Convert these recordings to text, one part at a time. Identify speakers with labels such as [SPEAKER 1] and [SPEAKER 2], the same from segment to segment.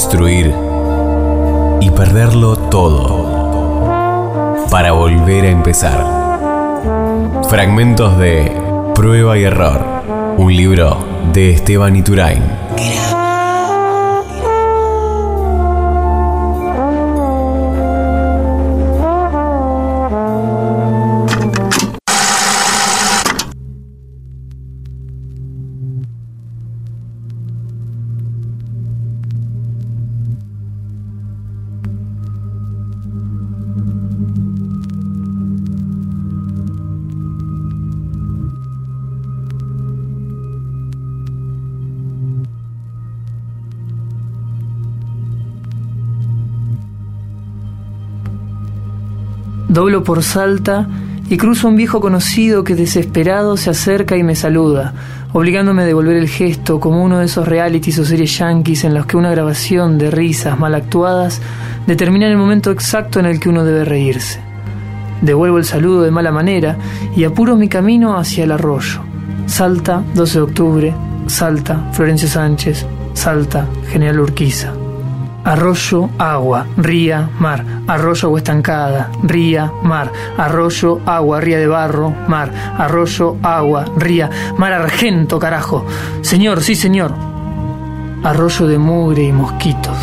[SPEAKER 1] construir y perderlo todo para volver a empezar. Fragmentos de Prueba y Error, un libro de Esteban Iturain.
[SPEAKER 2] Doblo por Salta y cruzo un viejo conocido que desesperado se acerca y me saluda, obligándome a devolver el gesto como uno de esos realities o series yankees en los que una grabación de risas mal actuadas determina el momento exacto en el que uno debe reírse. Devuelvo el saludo de mala manera y apuro mi camino hacia el arroyo. Salta, 12 de octubre, Salta, Florencio Sánchez, Salta, General Urquiza. Arroyo, agua, ría, mar, arroyo, agua estancada, ría, mar, arroyo, agua, ría de barro, mar, arroyo, agua, ría, mar argento, carajo. Señor, sí, señor. Arroyo de mugre y mosquitos.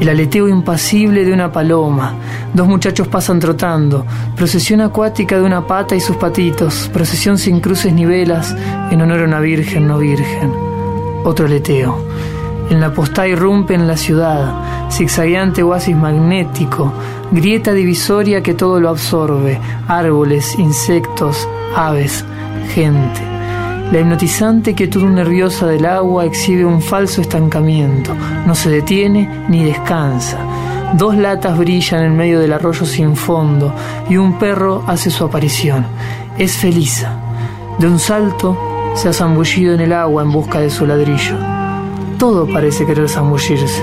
[SPEAKER 2] El aleteo impasible de una paloma. Dos muchachos pasan trotando. Procesión acuática de una pata y sus patitos. Procesión sin cruces ni velas en honor a una virgen no virgen. Otro aleteo en la postá irrumpe en la ciudad, zigzagueante oasis magnético, grieta divisoria que todo lo absorbe, árboles, insectos, aves, gente. La hipnotizante quietud nerviosa del agua exhibe un falso estancamiento, no se detiene ni descansa. Dos latas brillan en medio del arroyo sin fondo y un perro hace su aparición. Es Felisa. De un salto se ha zambullido en el agua en busca de su ladrillo. Todo parece querer zambullirse.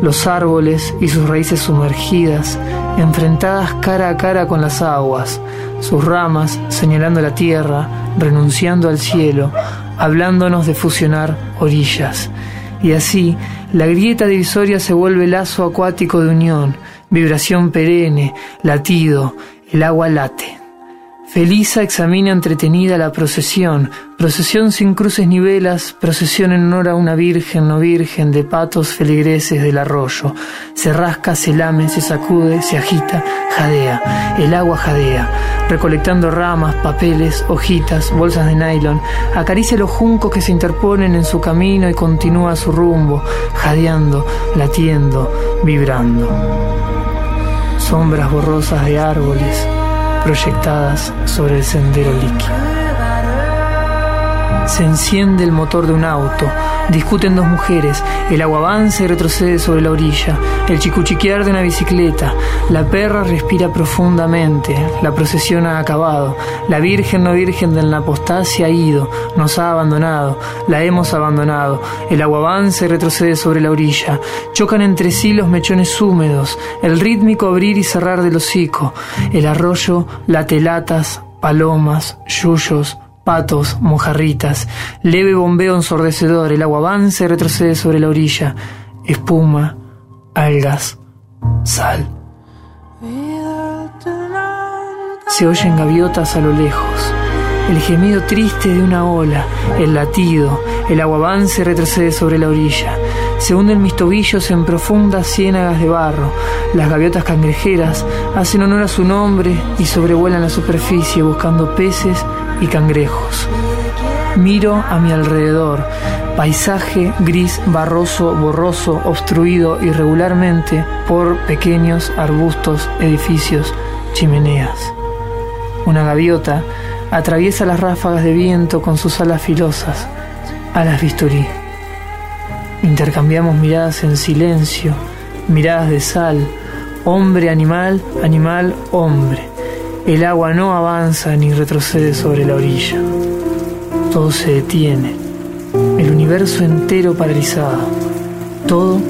[SPEAKER 2] Los árboles y sus raíces sumergidas, enfrentadas cara a cara con las aguas, sus ramas señalando la tierra, renunciando al cielo, hablándonos de fusionar orillas. Y así, la grieta divisoria se vuelve lazo acuático de unión, vibración perenne, latido, el agua late. Felisa examina entretenida la procesión, procesión sin cruces ni velas, procesión en honor a una virgen no virgen de patos feligreses del arroyo. Se rasca, se lame, se sacude, se agita, jadea, el agua jadea, recolectando ramas, papeles, hojitas, bolsas de nylon, acaricia los juncos que se interponen en su camino y continúa su rumbo, jadeando, latiendo, vibrando. Sombras borrosas de árboles, proyectadas sobre el sendero líquido. Se enciende el motor de un auto, discuten dos mujeres, el agua avanza y retrocede sobre la orilla, el chicuchiquear de una bicicleta, la perra respira profundamente, la procesión ha acabado, la Virgen no Virgen del Napostá se ha ido, nos ha abandonado, la hemos abandonado, el agua avanza y retrocede sobre la orilla, chocan entre sí los mechones húmedos, el rítmico abrir y cerrar del hocico, el arroyo late latas, palomas, yuyos, patos, mojarritas, leve bombeo ensordecedor, el agua avanza y retrocede sobre la orilla, espuma, algas, sal. Se oyen gaviotas a lo lejos, el gemido triste de una ola, el latido, el agua avanza y retrocede sobre la orilla. Se hunden mis tobillos en profundas ciénagas de barro. Las gaviotas cangrejeras hacen honor a su nombre y sobrevuelan la superficie buscando peces y cangrejos. Miro a mi alrededor, paisaje gris, barroso, borroso, obstruido irregularmente por pequeños arbustos, edificios, chimeneas. Una gaviota atraviesa las ráfagas de viento con sus alas filosas, alas bisturí. Intercambiamos miradas en silencio, miradas de sal, hombre, animal, animal, hombre. El agua no avanza ni retrocede sobre la orilla. Todo se detiene. El universo entero paralizado. Todo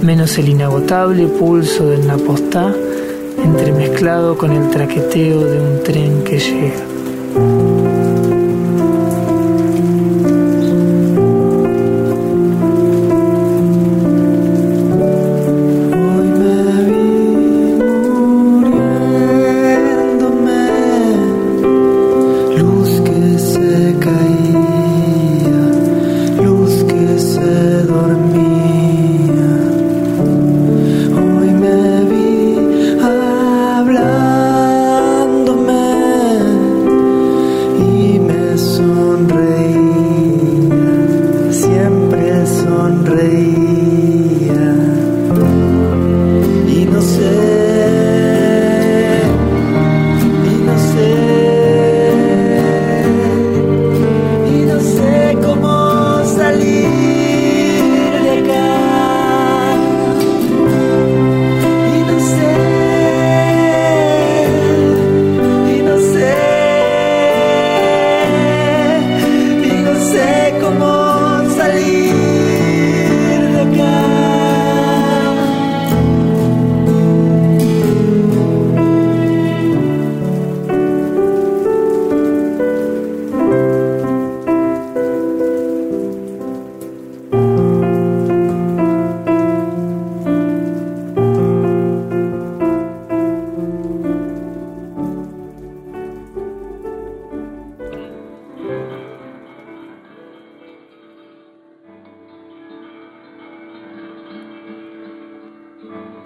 [SPEAKER 2] menos el inagotable pulso del Napostá entremezclado con el traqueteo de un tren que llega.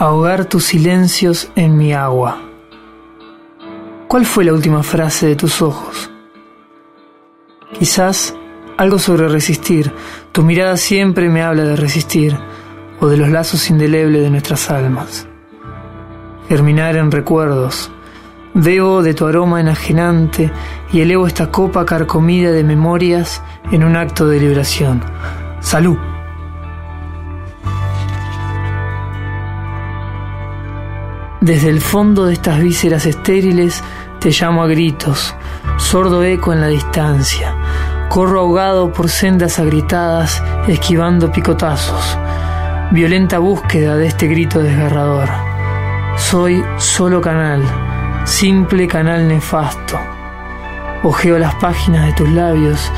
[SPEAKER 2] Ahogar tus silencios en mi agua. ¿Cuál fue la última frase de tus ojos? Quizás algo sobre resistir. Tu mirada siempre me habla de resistir o de los lazos indelebles de nuestras almas. Germinar en recuerdos. Veo de tu aroma enajenante y elevo esta copa carcomida de memorias en un acto de liberación. Salud. Desde el fondo de estas vísceras estériles te llamo a gritos, sordo eco en la distancia. Corro ahogado por sendas agrietadas, esquivando picotazos. Violenta búsqueda de este grito desgarrador. Soy solo canal, simple canal nefasto. Ojeo las páginas de tus labios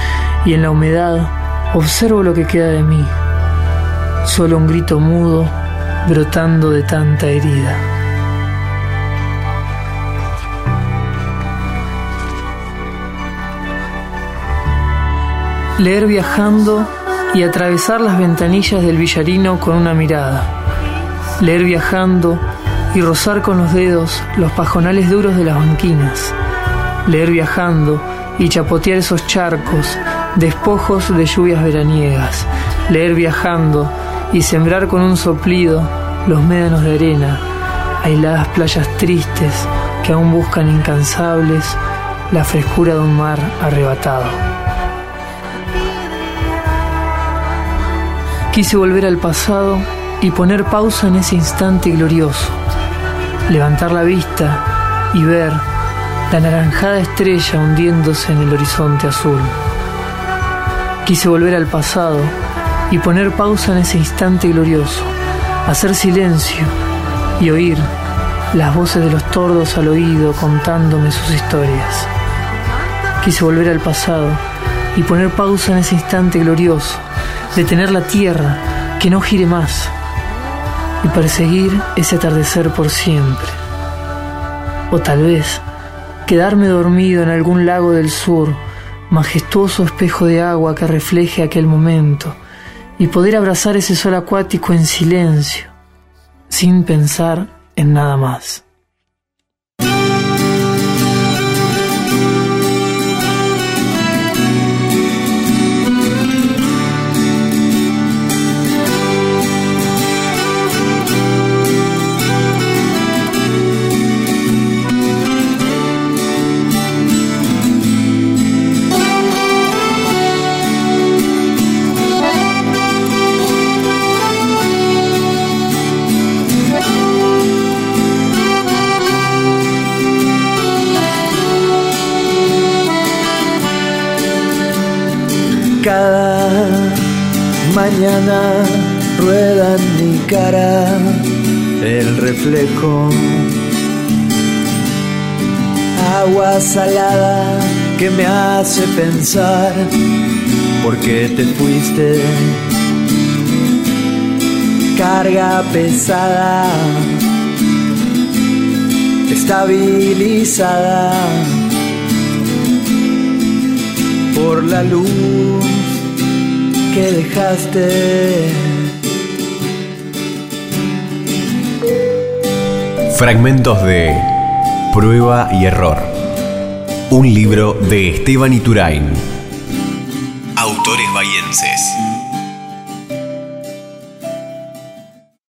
[SPEAKER 2] y en la humedad observo lo que queda de mí. Solo un grito mudo brotando de tanta herida. Leer viajando y atravesar las ventanillas del villarino con una mirada, leer viajando y rozar con los dedos los pajonales duros de las banquinas, leer viajando y chapotear esos charcos, despojos de lluvias veraniegas, leer viajando y sembrar con un soplido los médanos de arena, aisladas playas tristes que aún buscan incansables la frescura de un mar arrebatado. Quise volver al pasado y poner pausa en ese instante glorioso, levantar la vista y ver la naranjada estrella hundiéndose en el horizonte azul. Quise volver al pasado y poner pausa en ese instante glorioso, hacer silencio y oír las voces de los tordos al oído contándome sus historias. Quise volver al pasado y poner pausa en ese instante glorioso, detener la tierra, que no gire más, y perseguir ese atardecer por siempre. O tal vez quedarme dormido en algún lago del sur, majestuoso espejo de agua que refleje aquel momento, y poder abrazar ese sol acuático en silencio, sin pensar en nada más.
[SPEAKER 3] Mañana rueda en mi cara el reflejo. Agua salada que me hace pensar por qué te fuiste. Carga pesada, estabilizada por la luz dejaste.
[SPEAKER 1] Fragmentos de Prueba y Error. Un libro de Esteban Iturain. Autores bahienses.